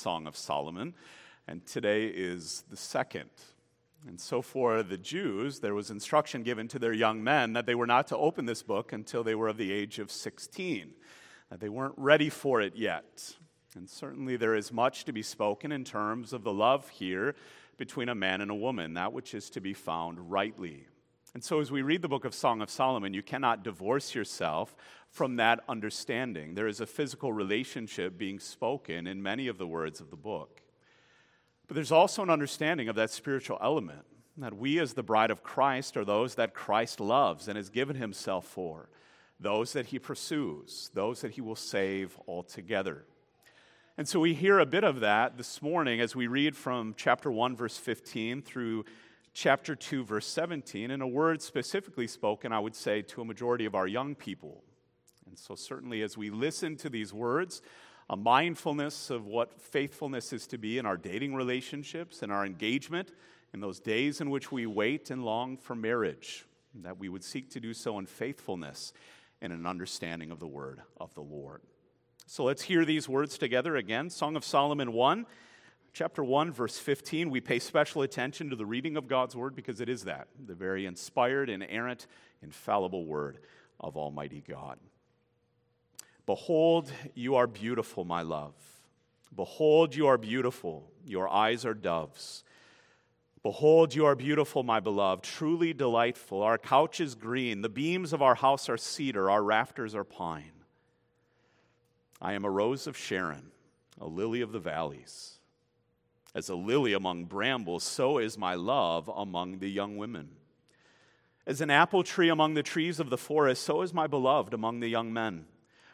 Song of Solomon, and today is the second. And so, for the Jews, there was instruction given to their young men that they were not to open this book until they were of the age of 16, that they weren't ready for it yet. And certainly, there is much to be spoken in terms of the love here between a man and a woman, that which is to be found rightly. And so, as we read the book of Song of Solomon, you cannot divorce yourself from that understanding. There is a physical relationship being spoken in many of the words of the book. But there's also an understanding of that spiritual element that we, as the bride of Christ, are those that Christ loves and has given himself for, those that he pursues, those that he will save altogether. And so we hear a bit of that this morning as we read from chapter 1, verse 15 through chapter 2, verse 17, in a word specifically spoken, I would say, to a majority of our young people. And so, certainly, as we listen to these words, a mindfulness of what faithfulness is to be in our dating relationships and our engagement in those days in which we wait and long for marriage, that we would seek to do so in faithfulness and an understanding of the word of the Lord. So let's hear these words together again. Song of Solomon 1, chapter 1, verse 15. We pay special attention to the reading of God's word because it is that, the very inspired, inerrant, infallible word of Almighty God. Behold, you are beautiful, my love. Behold, you are beautiful. Your eyes are doves. Behold, you are beautiful, my beloved, truly delightful. Our couch is green. The beams of our house are cedar. Our rafters are pine. I am a rose of Sharon, a lily of the valleys. As a lily among brambles, so is my love among the young women. As an apple tree among the trees of the forest, so is my beloved among the young men.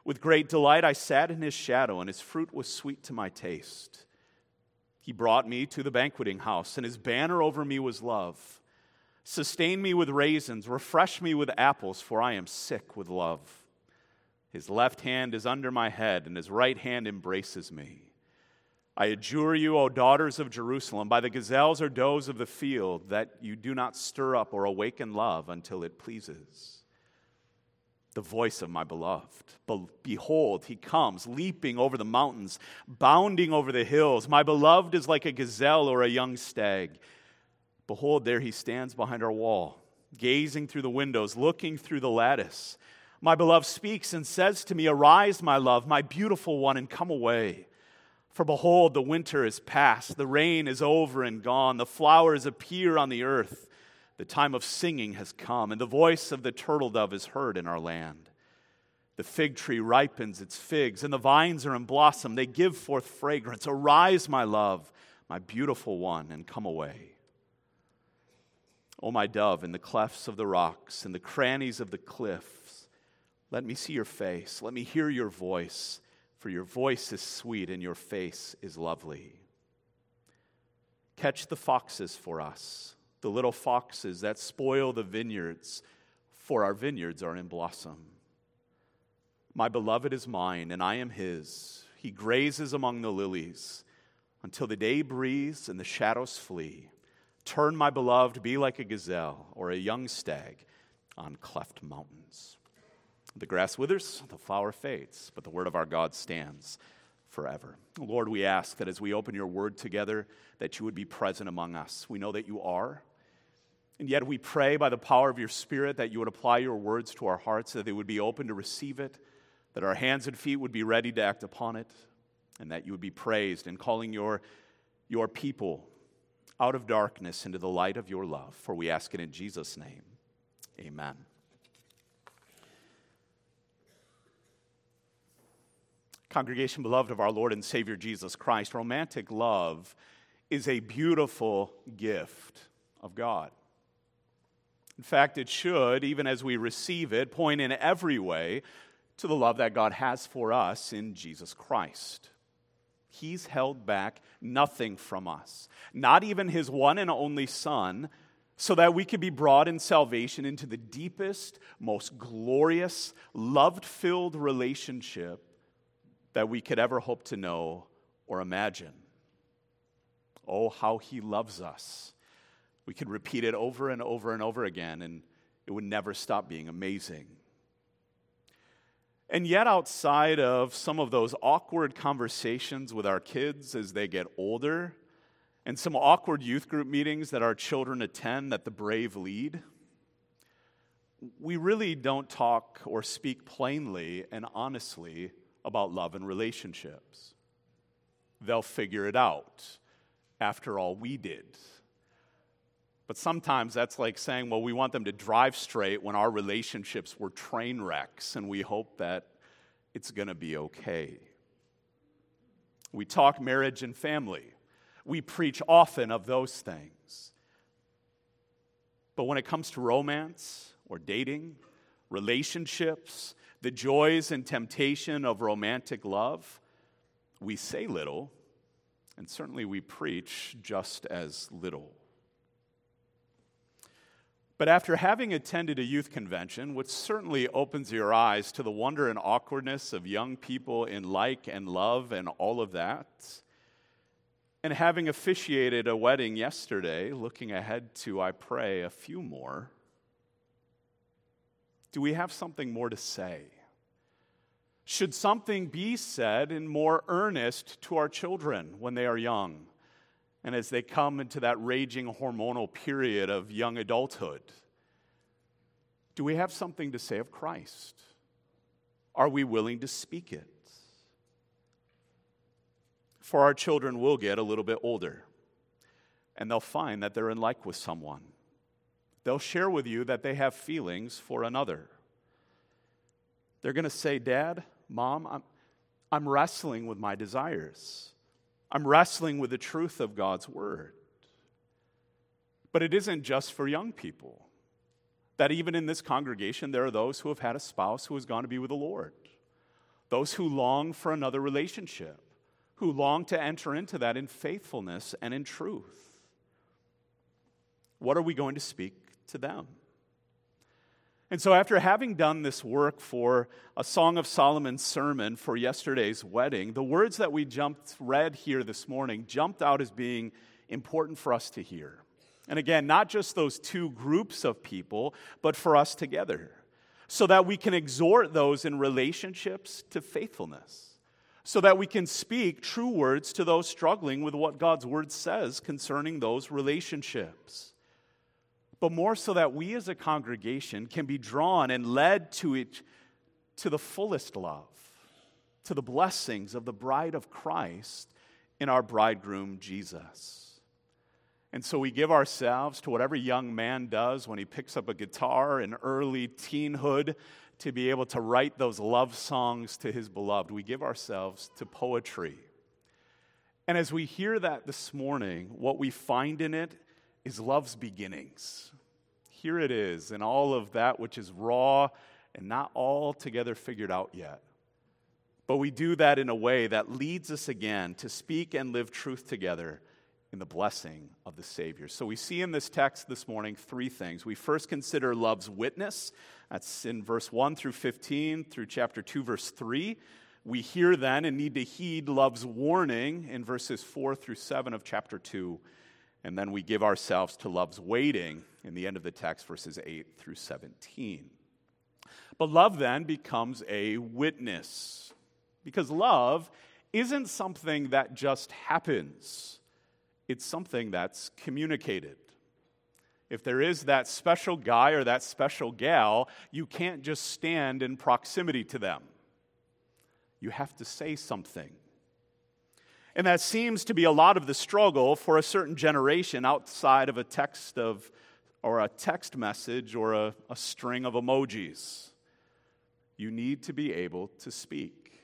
With great delight I sat in his shadow, and his fruit was sweet to my taste. He brought me to the banqueting house, and his banner over me was love. Sustain me with raisins, refresh me with apples, for I am sick with love. His left hand is under my head, and his right hand embraces me. I adjure you, O daughters of Jerusalem, by the gazelles or does of the field, that you do not stir up or awaken love until it pleases the voice of my beloved. Behold, he comes, leaping over the mountains, bounding over the hills. My beloved is like a gazelle or a young stag. Behold, there he stands behind our wall, gazing through the windows, looking through the lattice. My beloved speaks and says to me, Arise, my love, my beautiful one, and come away. For behold, the winter is past, the rain is over and gone, the flowers appear on the earth. The time of singing has come, and the voice of the turtle dove is heard in our land. The fig tree ripens its figs, and the vines are in blossom. They give forth fragrance. Arise, my love, my beautiful one, and come away. O my dove, in the clefts of the rocks, in the crannies of the cliffs, let me see your face. Let me hear your voice, for your voice is sweet and your face is lovely. Catch the foxes for us the little foxes that spoil the vineyards, for our vineyards are in blossom. My beloved is mine, and I am his. He grazes among the lilies until the day breathes and the shadows flee. Turn, my beloved, be like a gazelle or a young stag on cleft mountains. The grass withers, the flower fades, but the word of our God stands forever. Lord, we ask that as we open your word together, that you would be present among us. We know that you are. And yet we pray by the power of your Spirit that you would apply your words to our hearts, that they would be open to receive it, that our hands and feet would be ready to act upon it, and that you would be praised in calling your, your people out of darkness into the light of your love. For we ask it in Jesus' name. Amen. Congregation, beloved of our Lord and Savior Jesus Christ, romantic love is a beautiful gift of God. In fact, it should, even as we receive it, point in every way to the love that God has for us in Jesus Christ. He's held back nothing from us, not even his one and only Son, so that we could be brought in salvation into the deepest, most glorious, love filled relationship that we could ever hope to know or imagine. Oh, how he loves us. We could repeat it over and over and over again, and it would never stop being amazing. And yet, outside of some of those awkward conversations with our kids as they get older, and some awkward youth group meetings that our children attend that the brave lead, we really don't talk or speak plainly and honestly about love and relationships. They'll figure it out. After all, we did. But sometimes that's like saying, well, we want them to drive straight when our relationships were train wrecks, and we hope that it's going to be okay. We talk marriage and family. We preach often of those things. But when it comes to romance or dating, relationships, the joys and temptation of romantic love, we say little, and certainly we preach just as little. But after having attended a youth convention, which certainly opens your eyes to the wonder and awkwardness of young people in like and love and all of that, and having officiated a wedding yesterday, looking ahead to, I pray, a few more, do we have something more to say? Should something be said in more earnest to our children when they are young? and as they come into that raging hormonal period of young adulthood, do we have something to say of Christ? Are we willing to speak it? For our children will get a little bit older, and they'll find that they're in like with someone. They'll share with you that they have feelings for another. They're going to say, Dad, Mom, I'm, I'm wrestling with my desires. I'm wrestling with the truth of God's word. But it isn't just for young people. That even in this congregation, there are those who have had a spouse who has gone to be with the Lord, those who long for another relationship, who long to enter into that in faithfulness and in truth. What are we going to speak to them? And so, after having done this work for a Song of Solomon sermon for yesterday's wedding, the words that we jumped read here this morning jumped out as being important for us to hear. And again, not just those two groups of people, but for us together, so that we can exhort those in relationships to faithfulness, so that we can speak true words to those struggling with what God's word says concerning those relationships but more so that we as a congregation can be drawn and led to it to the fullest love, to the blessings of the bride of Christ in our bridegroom Jesus. And so we give ourselves to whatever young man does when he picks up a guitar in early teenhood to be able to write those love songs to his beloved. We give ourselves to poetry. And as we hear that this morning, what we find in it is love's beginnings. Here it is, and all of that which is raw and not altogether figured out yet. But we do that in a way that leads us again to speak and live truth together in the blessing of the Savior. So we see in this text this morning three things. We first consider love's witness. That's in verse 1 through 15 through chapter 2, verse 3. We hear then and need to heed love's warning in verses 4 through 7 of chapter 2 and then we give ourselves to love's waiting in the end of the text, verses 8 through 17. But love then becomes a witness because love isn't something that just happens, it's something that's communicated. If there is that special guy or that special gal, you can't just stand in proximity to them. You have to say something. And that seems to be a lot of the struggle for a certain generation outside of a text of or a text message or a, a string of emojis. You need to be able to speak.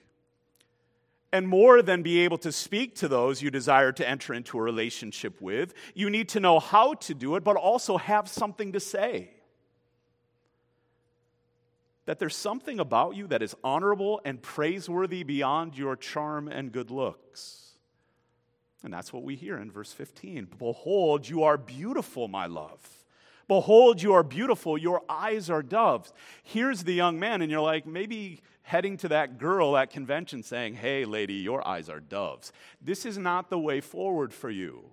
And more than be able to speak to those you desire to enter into a relationship with, you need to know how to do it, but also have something to say. That there's something about you that is honorable and praiseworthy beyond your charm and good looks. And that's what we hear in verse 15. Behold, you are beautiful, my love. Behold, you are beautiful. Your eyes are doves. Here's the young man, and you're like, maybe heading to that girl at convention saying, Hey, lady, your eyes are doves. This is not the way forward for you.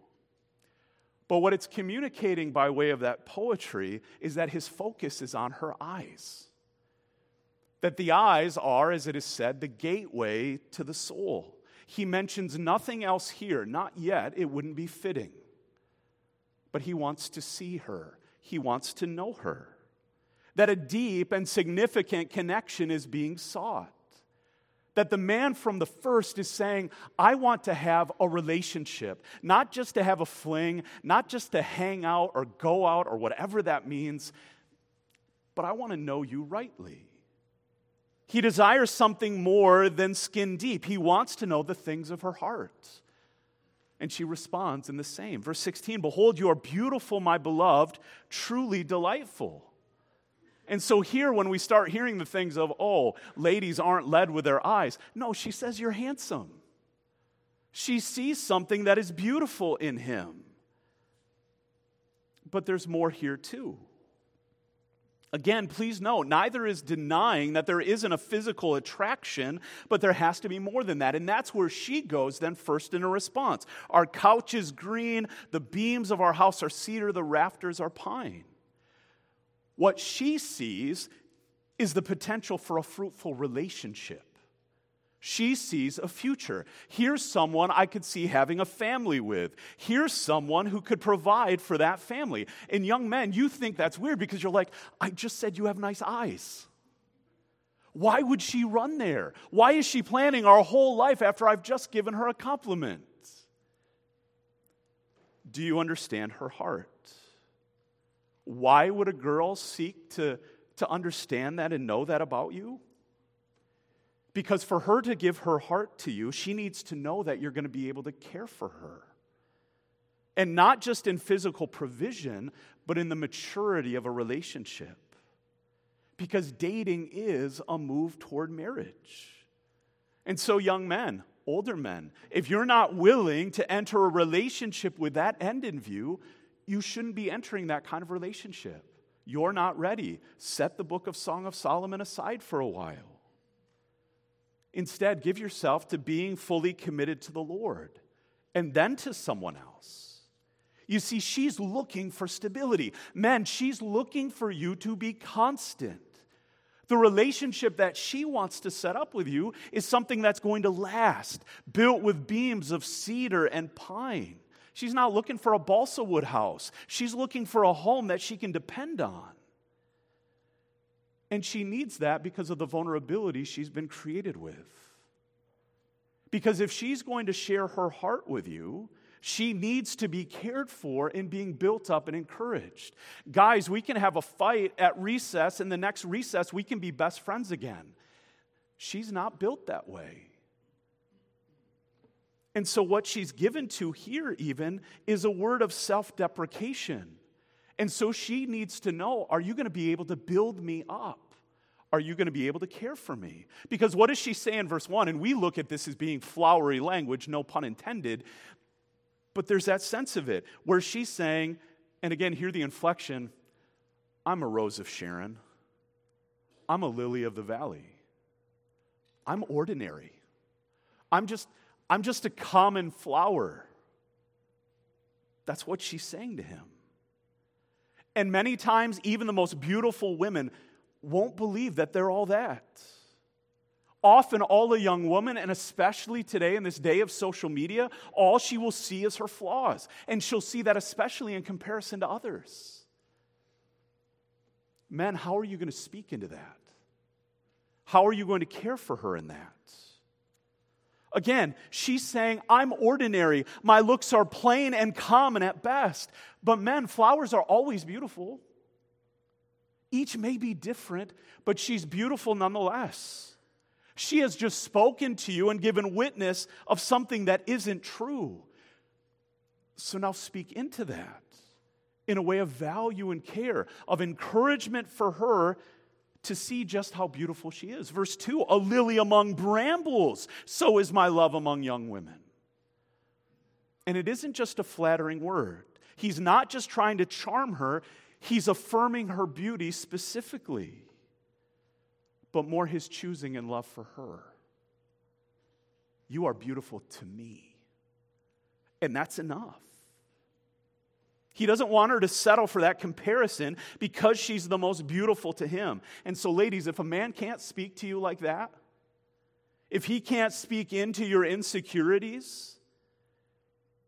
But what it's communicating by way of that poetry is that his focus is on her eyes. That the eyes are, as it is said, the gateway to the soul. He mentions nothing else here, not yet, it wouldn't be fitting. But he wants to see her, he wants to know her. That a deep and significant connection is being sought that the man from the first is saying, I want to have a relationship, not just to have a fling, not just to hang out or go out or whatever that means, but I want to know you rightly. He desires something more than skin deep. He wants to know the things of her heart. And she responds in the same. Verse 16 Behold, you are beautiful, my beloved, truly delightful. And so here, when we start hearing the things of, oh, ladies aren't led with their eyes, no, she says, you're handsome. She sees something that is beautiful in him. But there's more here too. Again, please note, neither is denying that there isn't a physical attraction, but there has to be more than that. And that's where she goes then first in a response. Our couch is green, the beams of our house are cedar, the rafters are pine. What she sees is the potential for a fruitful relationship. She sees a future. Here's someone I could see having a family with. Here's someone who could provide for that family. And young men, you think that's weird because you're like, I just said you have nice eyes. Why would she run there? Why is she planning our whole life after I've just given her a compliment? Do you understand her heart? Why would a girl seek to, to understand that and know that about you? Because for her to give her heart to you, she needs to know that you're going to be able to care for her. And not just in physical provision, but in the maturity of a relationship. Because dating is a move toward marriage. And so, young men, older men, if you're not willing to enter a relationship with that end in view, you shouldn't be entering that kind of relationship. You're not ready. Set the book of Song of Solomon aside for a while. Instead, give yourself to being fully committed to the Lord and then to someone else. You see, she's looking for stability. Men, she's looking for you to be constant. The relationship that she wants to set up with you is something that's going to last, built with beams of cedar and pine. She's not looking for a balsa wood house. She's looking for a home that she can depend on. And she needs that because of the vulnerability she's been created with. Because if she's going to share her heart with you, she needs to be cared for and being built up and encouraged. Guys, we can have a fight at recess, and the next recess, we can be best friends again. She's not built that way. And so, what she's given to here, even, is a word of self deprecation. And so, she needs to know are you going to be able to build me up? Are you going to be able to care for me? Because what does she say in verse 1? And we look at this as being flowery language, no pun intended, but there's that sense of it where she's saying, and again, hear the inflection I'm a rose of Sharon, I'm a lily of the valley, I'm ordinary. I'm just, I'm just a common flower. That's what she's saying to him. And many times, even the most beautiful women won't believe that they're all that. Often, all a young woman, and especially today in this day of social media, all she will see is her flaws. And she'll see that especially in comparison to others. Men, how are you going to speak into that? How are you going to care for her in that? Again, she's saying, I'm ordinary. My looks are plain and common at best. But men, flowers are always beautiful. Each may be different, but she's beautiful nonetheless. She has just spoken to you and given witness of something that isn't true. So now speak into that in a way of value and care, of encouragement for her to see just how beautiful she is. Verse 2 A lily among brambles, so is my love among young women. And it isn't just a flattering word. He's not just trying to charm her, he's affirming her beauty specifically, but more his choosing and love for her. You are beautiful to me. And that's enough. He doesn't want her to settle for that comparison because she's the most beautiful to him. And so, ladies, if a man can't speak to you like that, if he can't speak into your insecurities,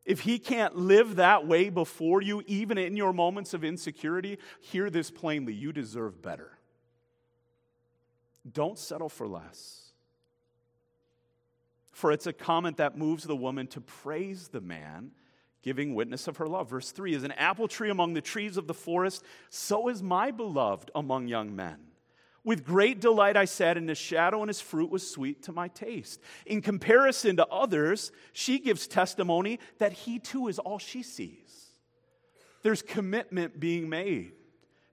if he can't live that way before you, even in your moments of insecurity, hear this plainly you deserve better. Don't settle for less. For it's a comment that moves the woman to praise the man giving witness of her love. Verse 3 is an apple tree among the trees of the forest, so is my beloved among young men. With great delight I sat in his shadow, and his fruit was sweet to my taste. In comparison to others, she gives testimony that he too is all she sees. There's commitment being made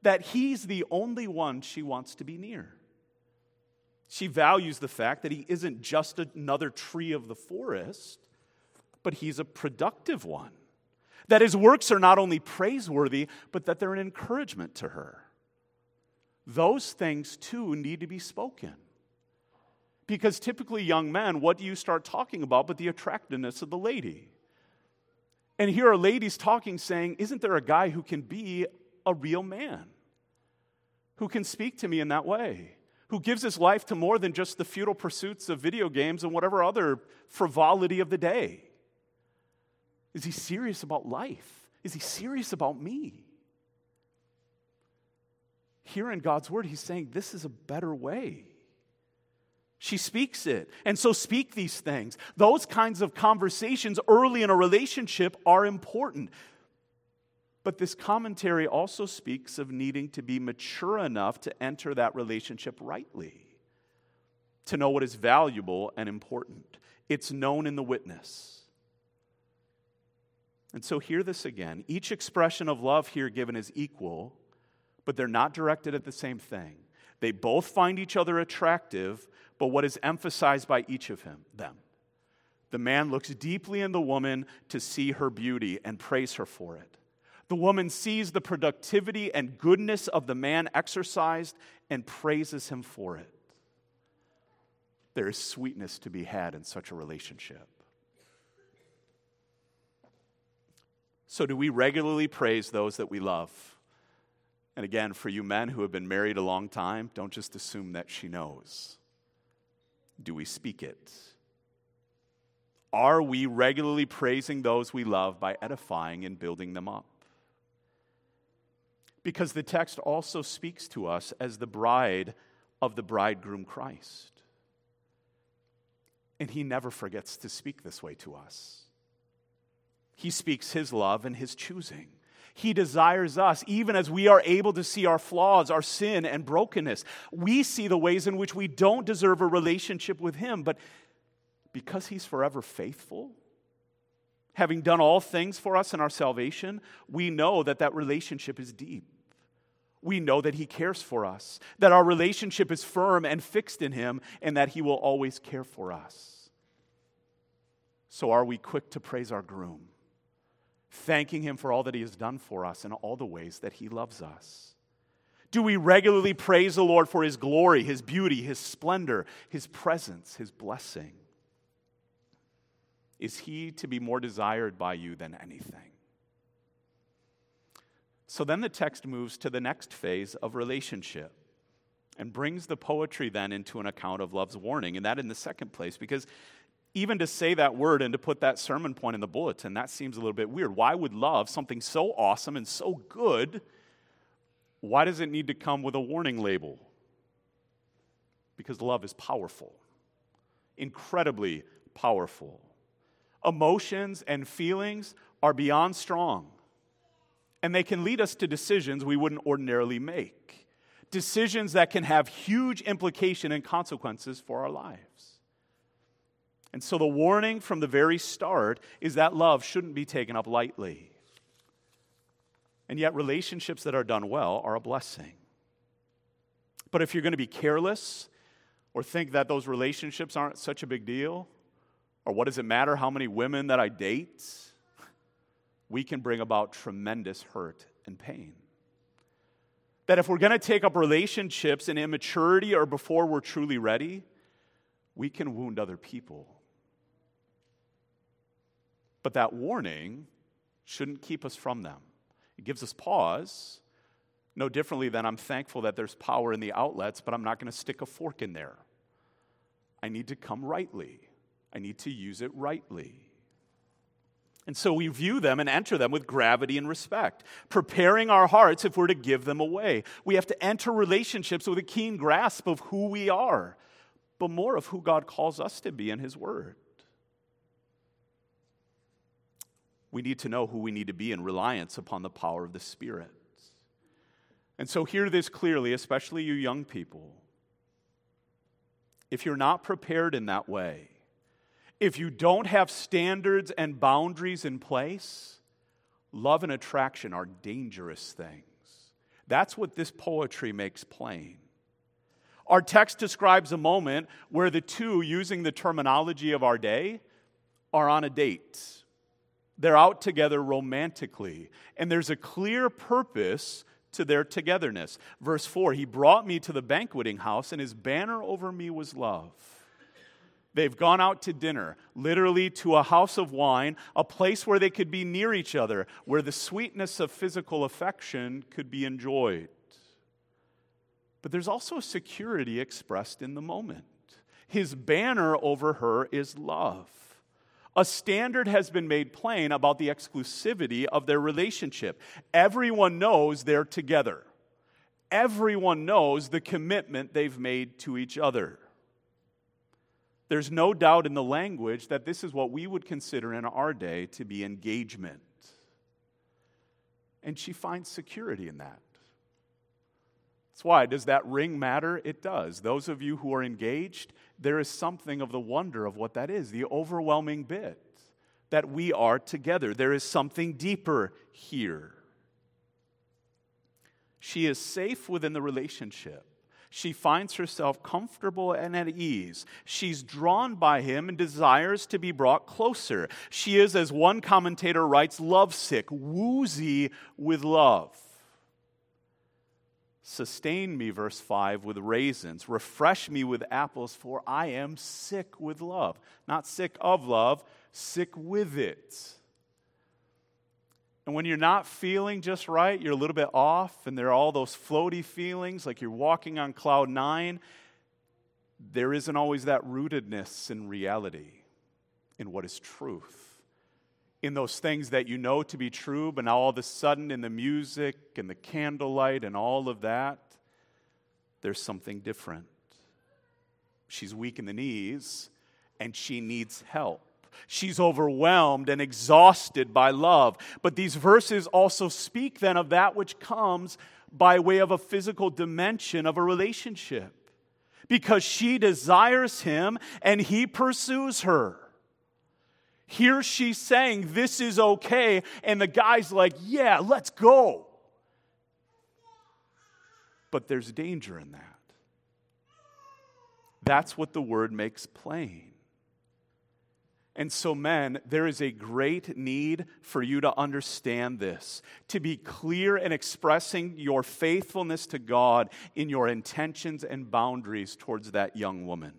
that he's the only one she wants to be near. She values the fact that he isn't just another tree of the forest, but he's a productive one. That his works are not only praiseworthy, but that they're an encouragement to her. Those things too need to be spoken. Because typically, young men, what do you start talking about but the attractiveness of the lady? And here are ladies talking, saying, Isn't there a guy who can be a real man? Who can speak to me in that way? Who gives his life to more than just the futile pursuits of video games and whatever other frivolity of the day? Is he serious about life? Is he serious about me? Here in God's word, he's saying this is a better way. She speaks it. And so speak these things. Those kinds of conversations early in a relationship are important. But this commentary also speaks of needing to be mature enough to enter that relationship rightly, to know what is valuable and important. It's known in the witness. And so, hear this again. Each expression of love here given is equal, but they're not directed at the same thing. They both find each other attractive, but what is emphasized by each of him, them? The man looks deeply in the woman to see her beauty and praise her for it. The woman sees the productivity and goodness of the man exercised and praises him for it. There is sweetness to be had in such a relationship. So, do we regularly praise those that we love? And again, for you men who have been married a long time, don't just assume that she knows. Do we speak it? Are we regularly praising those we love by edifying and building them up? Because the text also speaks to us as the bride of the bridegroom Christ. And he never forgets to speak this way to us. He speaks His love and His choosing. He desires us, even as we are able to see our flaws, our sin, and brokenness. We see the ways in which we don't deserve a relationship with Him, but because He's forever faithful, having done all things for us in our salvation, we know that that relationship is deep. We know that He cares for us, that our relationship is firm and fixed in Him, and that He will always care for us. So, are we quick to praise our groom? Thanking Him for all that He has done for us and all the ways that He loves us? Do we regularly praise the Lord for His glory, His beauty, His splendor, His presence, His blessing? Is He to be more desired by you than anything? So then the text moves to the next phase of relationship and brings the poetry then into an account of love's warning, and that in the second place, because even to say that word and to put that sermon point in the bulletin, that seems a little bit weird. Why would love, something so awesome and so good, why does it need to come with a warning label? Because love is powerful, incredibly powerful. Emotions and feelings are beyond strong, and they can lead us to decisions we wouldn't ordinarily make. Decisions that can have huge implication and consequences for our lives. And so the warning from the very start is that love shouldn't be taken up lightly. And yet, relationships that are done well are a blessing. But if you're going to be careless or think that those relationships aren't such a big deal, or what does it matter how many women that I date, we can bring about tremendous hurt and pain. That if we're going to take up relationships in immaturity or before we're truly ready, we can wound other people. But that warning shouldn't keep us from them. It gives us pause, no differently than I'm thankful that there's power in the outlets, but I'm not going to stick a fork in there. I need to come rightly, I need to use it rightly. And so we view them and enter them with gravity and respect, preparing our hearts if we're to give them away. We have to enter relationships with a keen grasp of who we are, but more of who God calls us to be in His Word. We need to know who we need to be in reliance upon the power of the Spirit. And so, hear this clearly, especially you young people. If you're not prepared in that way, if you don't have standards and boundaries in place, love and attraction are dangerous things. That's what this poetry makes plain. Our text describes a moment where the two, using the terminology of our day, are on a date. They're out together romantically, and there's a clear purpose to their togetherness. Verse 4 He brought me to the banqueting house, and his banner over me was love. They've gone out to dinner, literally to a house of wine, a place where they could be near each other, where the sweetness of physical affection could be enjoyed. But there's also security expressed in the moment. His banner over her is love. A standard has been made plain about the exclusivity of their relationship. Everyone knows they're together, everyone knows the commitment they've made to each other. There's no doubt in the language that this is what we would consider in our day to be engagement. And she finds security in that. That's why. Does that ring matter? It does. Those of you who are engaged, there is something of the wonder of what that is, the overwhelming bit that we are together. There is something deeper here. She is safe within the relationship. She finds herself comfortable and at ease. She's drawn by him and desires to be brought closer. She is, as one commentator writes, lovesick, woozy with love. Sustain me, verse 5, with raisins. Refresh me with apples, for I am sick with love. Not sick of love, sick with it. And when you're not feeling just right, you're a little bit off, and there are all those floaty feelings like you're walking on cloud nine, there isn't always that rootedness in reality, in what is truth, in those things that you know to be true, but now all of a sudden in the music and the candlelight and all of that, there's something different. She's weak in the knees, and she needs help. She's overwhelmed and exhausted by love. But these verses also speak then of that which comes by way of a physical dimension of a relationship. Because she desires him and he pursues her. Here she's saying, This is okay. And the guy's like, Yeah, let's go. But there's danger in that. That's what the word makes plain. And so, men, there is a great need for you to understand this, to be clear in expressing your faithfulness to God in your intentions and boundaries towards that young woman.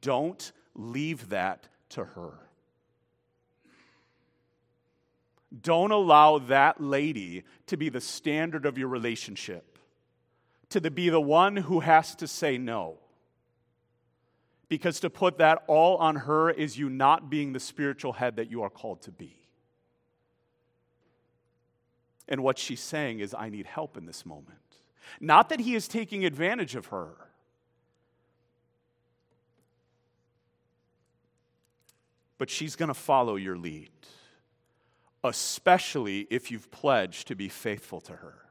Don't leave that to her. Don't allow that lady to be the standard of your relationship, to be the one who has to say no because to put that all on her is you not being the spiritual head that you are called to be. And what she's saying is, I need help in this moment. Not that he is taking advantage of her. But she's going to follow your lead, especially if you've pledged to be faithful to her.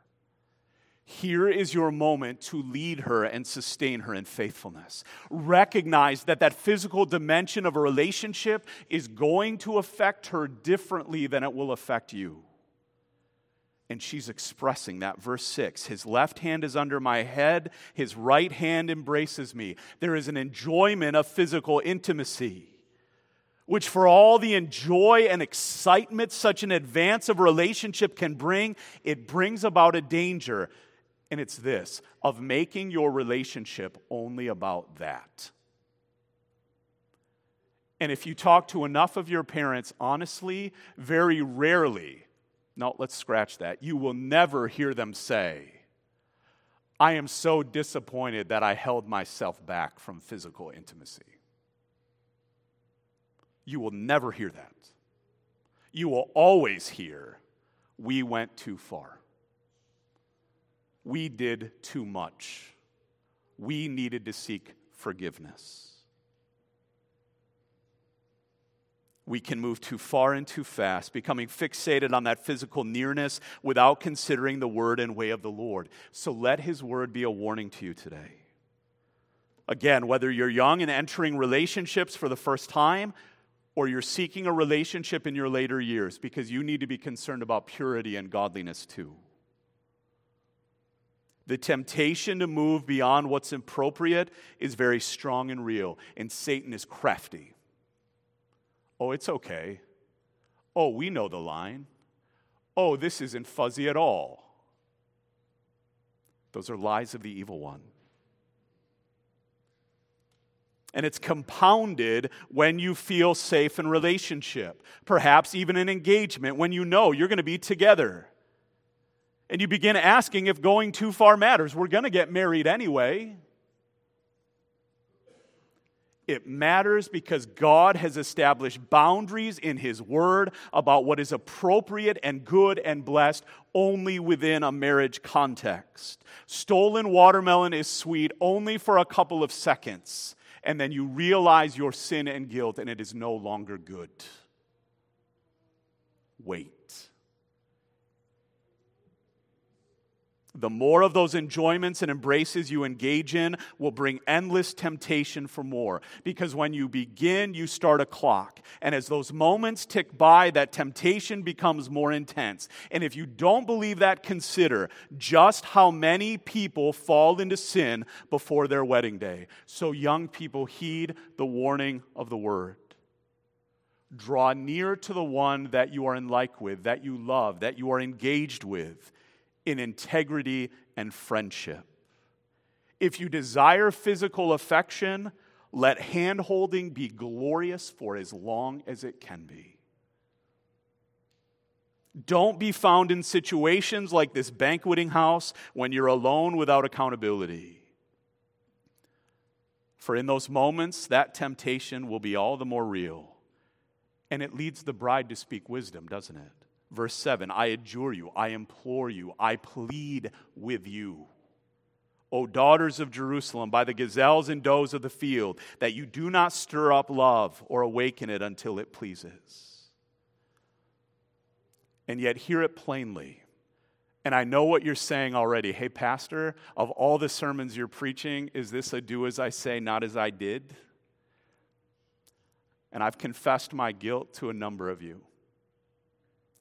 Here is your moment to lead her and sustain her in faithfulness. Recognize that that physical dimension of a relationship is going to affect her differently than it will affect you. And she's expressing that. Verse 6 His left hand is under my head, his right hand embraces me. There is an enjoyment of physical intimacy which for all the enjoy and excitement such an advance of relationship can bring, it brings about a danger and it's this of making your relationship only about that. And if you talk to enough of your parents honestly, very rarely No, let's scratch that. You will never hear them say, I am so disappointed that I held myself back from physical intimacy. You will never hear that. You will always hear, We went too far. We did too much. We needed to seek forgiveness. we can move too far and too fast, becoming fixated on that physical nearness without considering the word and way of the Lord. So let his word be a warning to you today. Again, whether you're young and entering relationships for the first time, or you're seeking a relationship in your later years, because you need to be concerned about purity and godliness too. The temptation to move beyond what's appropriate is very strong and real, and Satan is crafty. Oh, it's okay. Oh, we know the line. Oh, this isn't fuzzy at all. Those are lies of the evil one. And it's compounded when you feel safe in relationship, perhaps even in engagement, when you know you're going to be together. And you begin asking if going too far matters. We're going to get married anyway. It matters because God has established boundaries in His Word about what is appropriate and good and blessed only within a marriage context. Stolen watermelon is sweet only for a couple of seconds, and then you realize your sin and guilt, and it is no longer good. Wait. The more of those enjoyments and embraces you engage in will bring endless temptation for more. Because when you begin, you start a clock. And as those moments tick by, that temptation becomes more intense. And if you don't believe that, consider just how many people fall into sin before their wedding day. So, young people, heed the warning of the word. Draw near to the one that you are in like with, that you love, that you are engaged with in integrity and friendship. If you desire physical affection, let handholding be glorious for as long as it can be. Don't be found in situations like this banqueting house when you're alone without accountability. For in those moments, that temptation will be all the more real. And it leads the bride to speak wisdom, doesn't it? Verse 7 I adjure you, I implore you, I plead with you. O daughters of Jerusalem, by the gazelles and does of the field, that you do not stir up love or awaken it until it pleases. And yet, hear it plainly. And I know what you're saying already. Hey, Pastor, of all the sermons you're preaching, is this a do as I say, not as I did? And I've confessed my guilt to a number of you.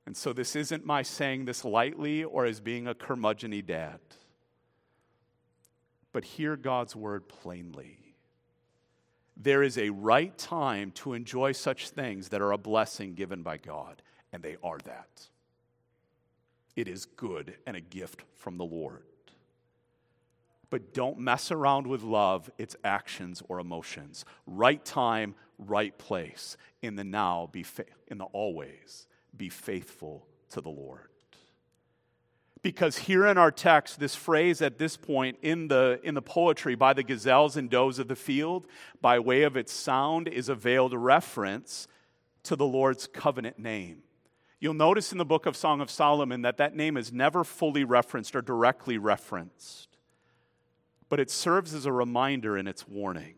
And so this isn't my saying this lightly or as being a curmudgeony dad. But hear God's word plainly. There is a right time to enjoy such things that are a blessing given by God, and they are that. It is good and a gift from the Lord. But don't mess around with love, its actions or emotions. Right time, right place. In the now, be fa- in the always be faithful to the Lord. Because here in our text, this phrase at this point in the, in the poetry, by the gazelles and does of the field, by way of its sound, is a veiled reference to the Lord's covenant name. You'll notice in the book of Song of Solomon that that name is never fully referenced or directly referenced, but it serves as a reminder in its warning.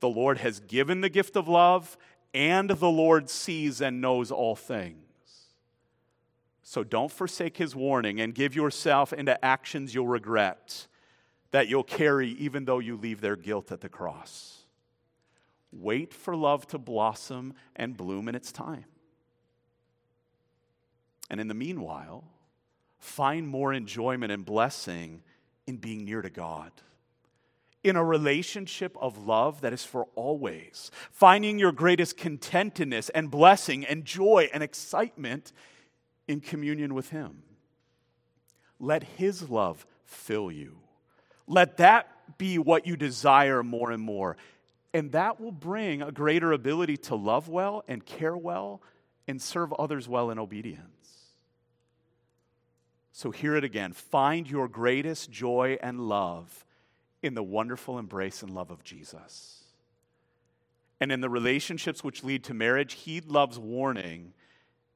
The Lord has given the gift of love, and the Lord sees and knows all things. So don't forsake his warning and give yourself into actions you'll regret, that you'll carry even though you leave their guilt at the cross. Wait for love to blossom and bloom in its time. And in the meanwhile, find more enjoyment and blessing in being near to God. In a relationship of love that is for always, finding your greatest contentedness and blessing and joy and excitement in communion with Him. Let His love fill you. Let that be what you desire more and more. And that will bring a greater ability to love well and care well and serve others well in obedience. So hear it again. Find your greatest joy and love in the wonderful embrace and love of Jesus. And in the relationships which lead to marriage, heed love's warning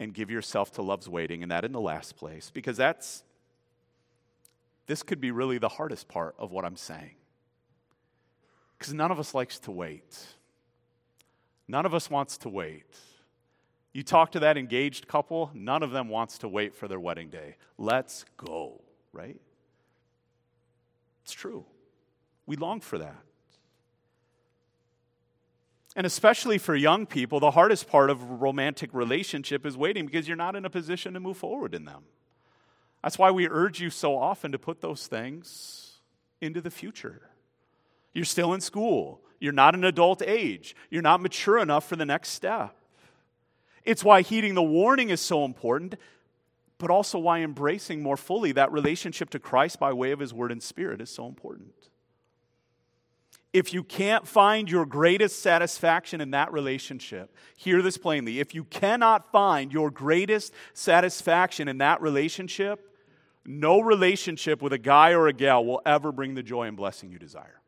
and give yourself to love's waiting. And that in the last place, because that's, this could be really the hardest part of what I'm saying. Because none of us likes to wait. None of us wants to wait. You talk to that engaged couple, none of them wants to wait for their wedding day. Let's go, right? It's true. We long for that. And especially for young people, the hardest part of a romantic relationship is waiting because you're not in a position to move forward in them. That's why we urge you so often to put those things into the future. You're still in school. You're not an adult age. You're not mature enough for the next step. It's why heeding the warning is so important, but also why embracing more fully that relationship to Christ by way of His Word and Spirit is so important. If you can't find your greatest satisfaction in that relationship, hear this plainly. If you cannot find your greatest satisfaction in that relationship, no relationship with a guy or a gal will ever bring the joy and blessing you desire.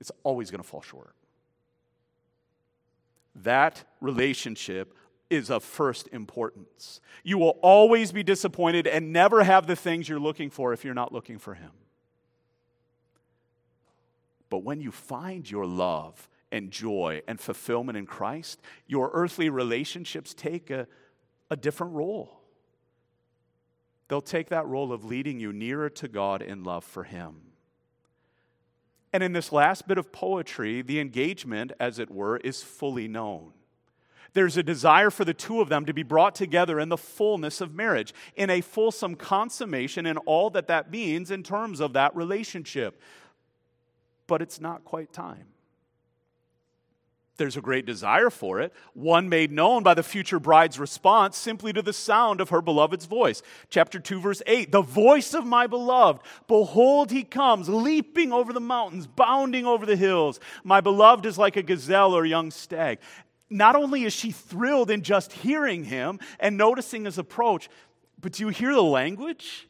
It's always going to fall short that relationship is of first importance. You will always be disappointed and never have the things you're looking for if you're not looking for Him. But when you find your love and joy and fulfillment in Christ, your earthly relationships take a, a different role. They'll take that role of leading you nearer to God in love for Him. And in this last bit of poetry, the engagement, as it were, is fully known. There's a desire for the two of them to be brought together in the fullness of marriage, in a fulsome consummation, and all that that means in terms of that relationship. But it's not quite time. There's a great desire for it, one made known by the future bride's response simply to the sound of her beloved's voice. Chapter 2, verse 8 The voice of my beloved, behold, he comes, leaping over the mountains, bounding over the hills. My beloved is like a gazelle or young stag. Not only is she thrilled in just hearing him and noticing his approach, but do you hear the language?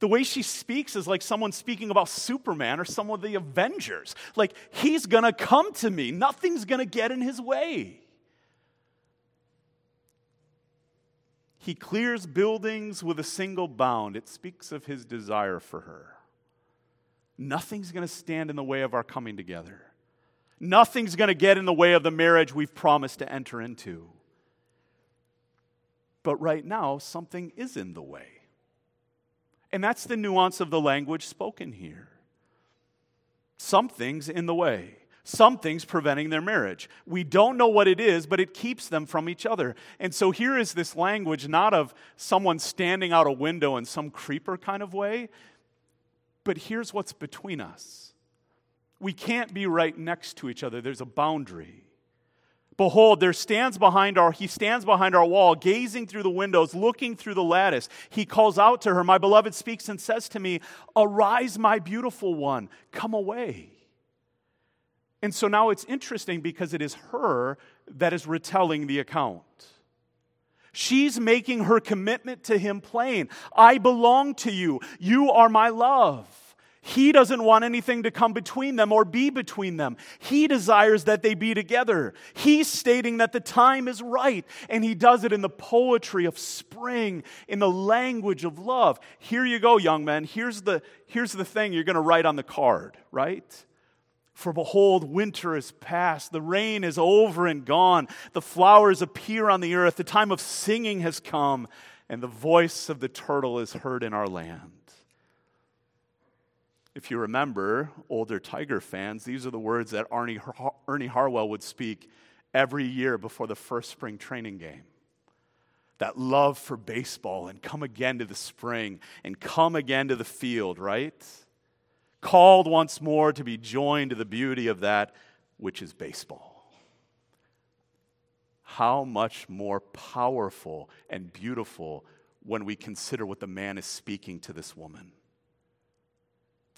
The way she speaks is like someone speaking about Superman or some of the Avengers. Like, he's going to come to me, nothing's going to get in his way. He clears buildings with a single bound. It speaks of his desire for her. Nothing's going to stand in the way of our coming together. Nothing's going to get in the way of the marriage we've promised to enter into. But right now, something is in the way. And that's the nuance of the language spoken here. Something's in the way. Something's preventing their marriage. We don't know what it is, but it keeps them from each other. And so here is this language not of someone standing out a window in some creeper kind of way, but here's what's between us. We can't be right next to each other, there's a boundary. Behold, there stands behind our, he stands behind our wall, gazing through the windows, looking through the lattice. He calls out to her, My beloved speaks and says to me, Arise, my beautiful one, come away. And so now it's interesting because it is her that is retelling the account. She's making her commitment to him plain. I belong to you. You are my love. He doesn't want anything to come between them or be between them. He desires that they be together. He's stating that the time is right, and he does it in the poetry of spring, in the language of love. Here you go, young men. Here's the, here's the thing you're going to write on the card, right? For behold, winter is past, the rain is over and gone, the flowers appear on the earth, the time of singing has come, and the voice of the turtle is heard in our land. If you remember, older Tiger fans, these are the words that Arnie, Ernie Harwell would speak every year before the first spring training game. That love for baseball and come again to the spring and come again to the field, right? Called once more to be joined to the beauty of that which is baseball. How much more powerful and beautiful when we consider what the man is speaking to this woman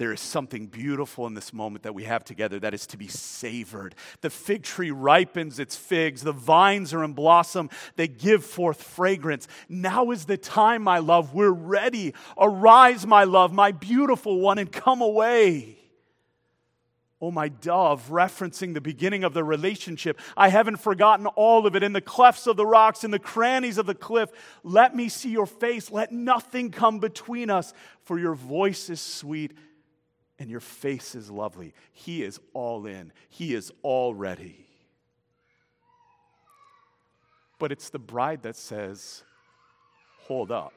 there is something beautiful in this moment that we have together that is to be savored. The fig tree ripens its figs, the vines are in blossom, they give forth fragrance. Now is the time, my love. We're ready. Arise, my love, my beautiful one, and come away. Oh, my dove, referencing the beginning of the relationship. I haven't forgotten all of it in the clefts of the rocks, in the crannies of the cliff. Let me see your face. Let nothing come between us, for your voice is sweet and your face is lovely. He is all in, He is all ready. But it's the bride that says, Hold up.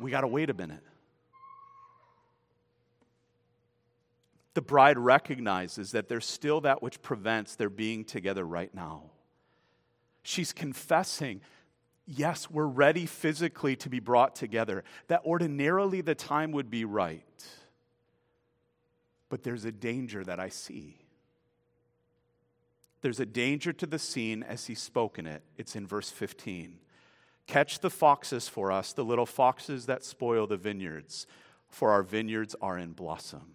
We got to wait a minute. The bride recognizes that there's still that which prevents their being together right now. She's confessing yes, we're ready physically to be brought together, that ordinarily the time would be right. But there's a danger that I see. There's a danger to the scene as he's spoken it. It's in verse 15. Catch the foxes for us, the little foxes that spoil the vineyards, for our vineyards are in blossom.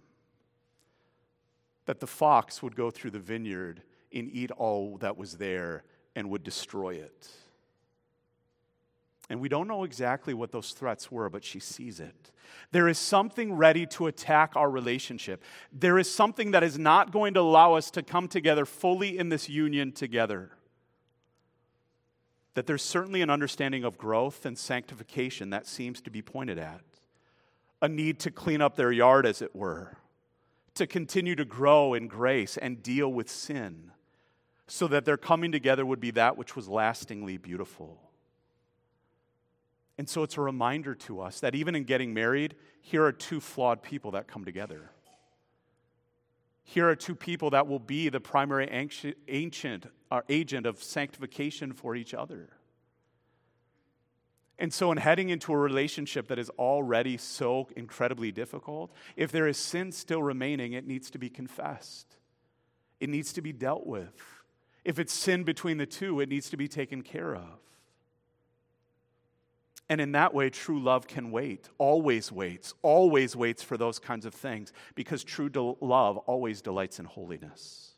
That the fox would go through the vineyard and eat all that was there and would destroy it. And we don't know exactly what those threats were, but she sees it. There is something ready to attack our relationship. There is something that is not going to allow us to come together fully in this union together. That there's certainly an understanding of growth and sanctification that seems to be pointed at. A need to clean up their yard, as it were, to continue to grow in grace and deal with sin, so that their coming together would be that which was lastingly beautiful. And so it's a reminder to us that even in getting married, here are two flawed people that come together. Here are two people that will be the primary ancient, or uh, agent of sanctification for each other. And so, in heading into a relationship that is already so incredibly difficult, if there is sin still remaining, it needs to be confessed. It needs to be dealt with. If it's sin between the two, it needs to be taken care of. And in that way, true love can wait, always waits, always waits for those kinds of things, because true de- love always delights in holiness,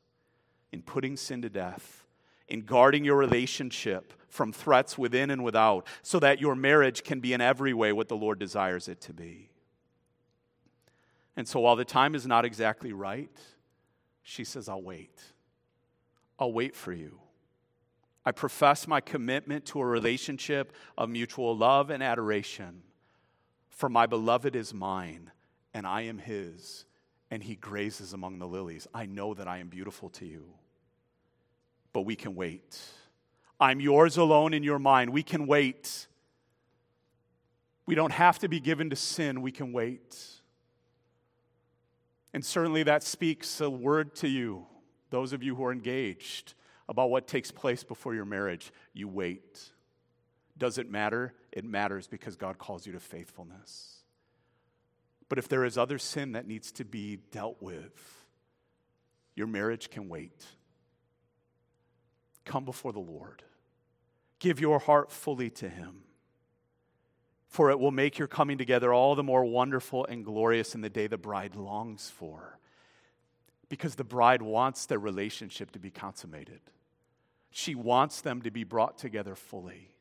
in putting sin to death, in guarding your relationship from threats within and without, so that your marriage can be in every way what the Lord desires it to be. And so while the time is not exactly right, she says, I'll wait. I'll wait for you. I profess my commitment to a relationship of mutual love and adoration. For my beloved is mine, and I am his, and he grazes among the lilies. I know that I am beautiful to you. But we can wait. I'm yours alone in your mind. We can wait. We don't have to be given to sin, we can wait. And certainly that speaks a word to you, those of you who are engaged about what takes place before your marriage, you wait. Does it matter? It matters because God calls you to faithfulness. But if there is other sin that needs to be dealt with, your marriage can wait. Come before the Lord. Give your heart fully to Him. For it will make your coming together all the more wonderful and glorious in the day the bride longs for. Because the bride wants their relationship to be consummated. She wants them to be brought together fully.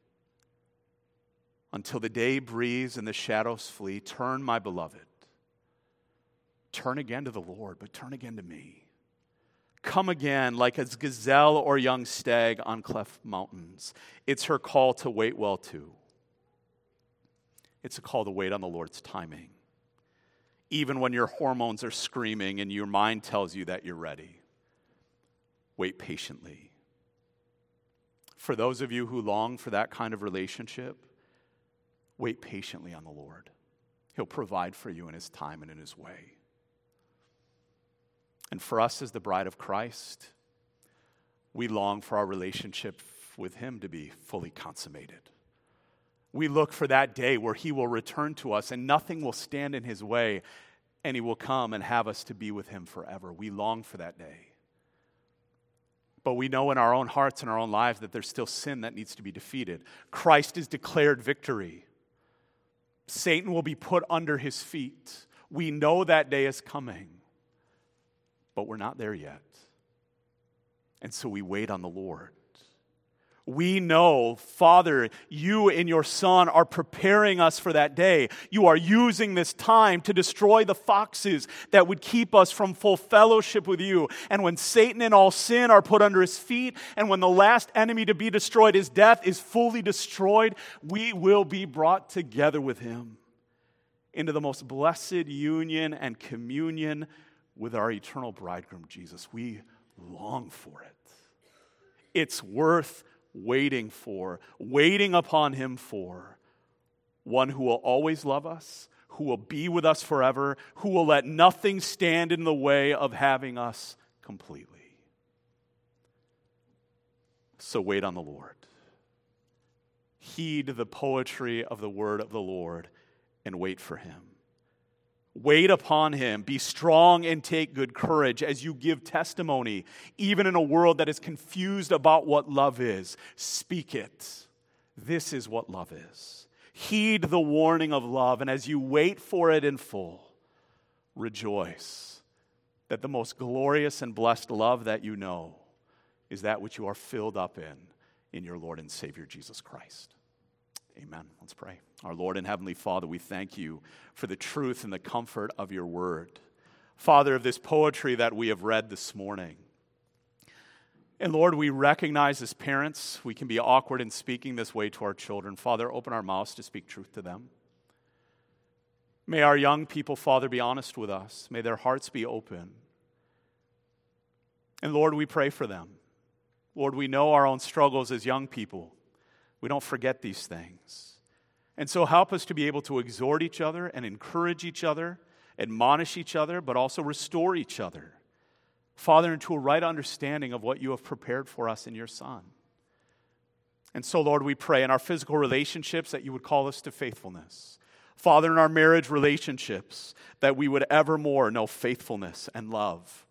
Until the day breathes and the shadows flee, turn, my beloved. Turn again to the Lord, but turn again to me. Come again like a gazelle or young stag on cleft mountains. It's her call to wait well too. It's a call to wait on the Lord's timing. Even when your hormones are screaming and your mind tells you that you're ready, wait patiently. For those of you who long for that kind of relationship, wait patiently on the Lord. He'll provide for you in His time and in His way. And for us as the bride of Christ, we long for our relationship with Him to be fully consummated. We look for that day where He will return to us and nothing will stand in His way and He will come and have us to be with Him forever. We long for that day. But we know in our own hearts and our own lives that there's still sin that needs to be defeated. Christ is declared victory. Satan will be put under his feet. We know that day is coming, but we're not there yet. And so we wait on the Lord we know, Father, you and your Son are preparing us for that day. You are using this time to destroy the foxes that would keep us from full fellowship with you. And when Satan and all sin are put under his feet, and when the last enemy to be destroyed, his death, is fully destroyed, we will be brought together with him into the most blessed union and communion with our eternal bridegroom, Jesus. We long for it. It's worth waiting for, waiting upon Him for. One who will always love us, who will be with us forever, who will let nothing stand in the way of having us completely. So wait on the Lord. Heed the poetry of the word of the Lord and wait for Him. Wait upon him. Be strong and take good courage as you give testimony, even in a world that is confused about what love is. Speak it. This is what love is. Heed the warning of love, and as you wait for it in full, rejoice that the most glorious and blessed love that you know is that which you are filled up in in your Lord and Savior Jesus Christ. Amen. Let's pray. Our Lord and Heavenly Father, we thank you for the truth and the comfort of your word. Father, of this poetry that we have read this morning. And Lord, we recognize as parents, we can be awkward in speaking this way to our children. Father, open our mouths to speak truth to them. May our young people, Father, be honest with us. May their hearts be open. And Lord, we pray for them. Lord, we know our own struggles as young people. We don't forget these things. And so help us to be able to exhort each other and encourage each other, admonish each other, but also restore each other. Father, into a right understanding of what you have prepared for us in your Son. And so, Lord, we pray in our physical relationships that you would call us to faithfulness. Father, in our marriage relationships, that we would evermore know faithfulness and love.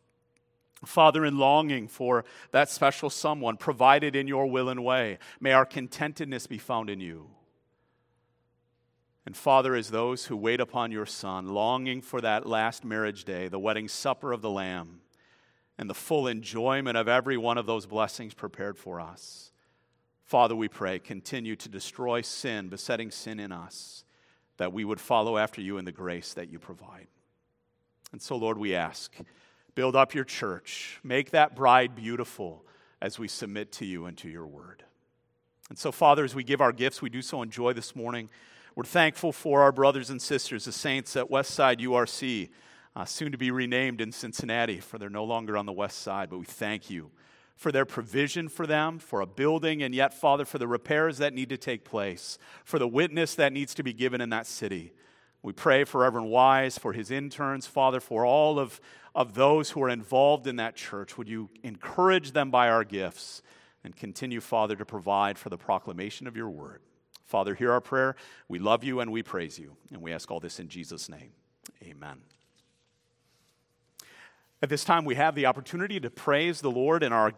Father, in longing for that special someone provided in your will and way, may our contentedness be found in you. And Father, as those who wait upon your Son, longing for that last marriage day, the wedding supper of the Lamb, and the full enjoyment of every one of those blessings prepared for us. Father, we pray, continue to destroy sin, besetting sin in us, that we would follow after you in the grace that you provide. And so, Lord, we ask Build up your church. Make that bride beautiful as we submit to you and to your word. And so, Father, as we give our gifts, we do so in joy this morning. We're thankful for our brothers and sisters, the saints at Westside URC, uh, soon to be renamed in Cincinnati, for they're no longer on the West Side. But we thank you for their provision for them, for a building, and yet, Father, for the repairs that need to take place, for the witness that needs to be given in that city. We pray for Reverend Wise, for his interns, Father, for all of, of those who are involved in that church. Would you encourage them by our gifts and continue, Father, to provide for the proclamation of your word? Father, hear our prayer. We love you and we praise you. And we ask all this in Jesus' name. Amen. At this time, we have the opportunity to praise the Lord in our